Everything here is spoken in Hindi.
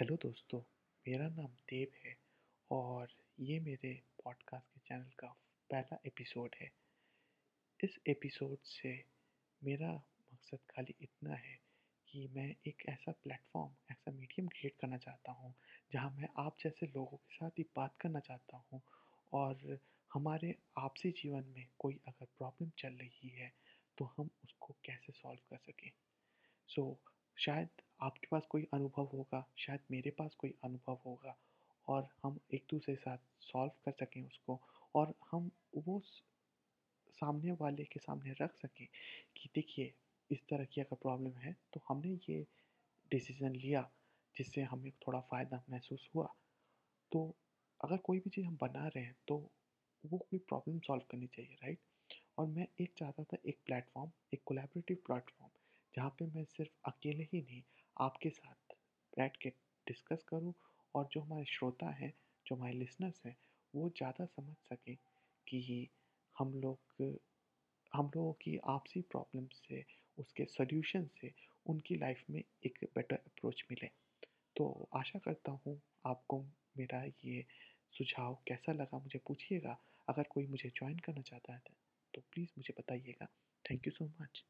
हेलो दोस्तों मेरा नाम देव है और ये मेरे पॉडकास्ट के चैनल का पहला एपिसोड है। इस एपिसोड से मेरा मकसद खाली इतना है कि मैं एक ऐसा प्लेटफॉर्म ऐसा मीडियम क्रिएट करना चाहता हूँ जहाँ मैं आप जैसे लोगों के साथ ही बात करना चाहता हूँ और हमारे आपसी जीवन में कोई अगर प्रॉब्लम चल रही है तो हम उसको कैसे सॉल्व कर सकें। सो so, शायद आपके पास कोई अनुभव होगा, शायद मेरे पास कोई अनुभव होगा और हम एक दूसरे के साथ सॉल्व कर सकें उसको और हम वो सामने वाले के सामने रख सकें कि देखिए, इस तरह की अगर प्रॉब्लम है तो हमने ये डिसीज़न लिया जिससे हमें थोड़ा फ़ायदा महसूस हुआ। तो अगर कोई भी चीज़ हम बना रहे हैं तो वो कोई प्रॉब्लम सॉल्व करनी चाहिए राइट और मैं एक चाहता था एक प्लेटफॉर्म एक कोलेबरेटिव प्लेटफॉर्म जहाँ पे मैं सिर्फ़ अकेले ही नहीं, आपके साथ बैठ के डिस्कस करूँ और जो हमारे श्रोता हैं, जो हमारे लिसनर्स हैं, वो ज़्यादा समझ सकें कि हम लोग, हम लोगों की आपसी प्रॉब्लम से, उसके सोल्यूशन से उनकी लाइफ में एक बेटर अप्रोच मिले। तो आशा करता हूँ आपको मेरा ये सुझाव कैसा लगा मुझे पूछिएगा। अगर कोई मुझे ज्वाइन करना चाहता है तो प्लीज़ मुझे बताइएगा। Thank you so much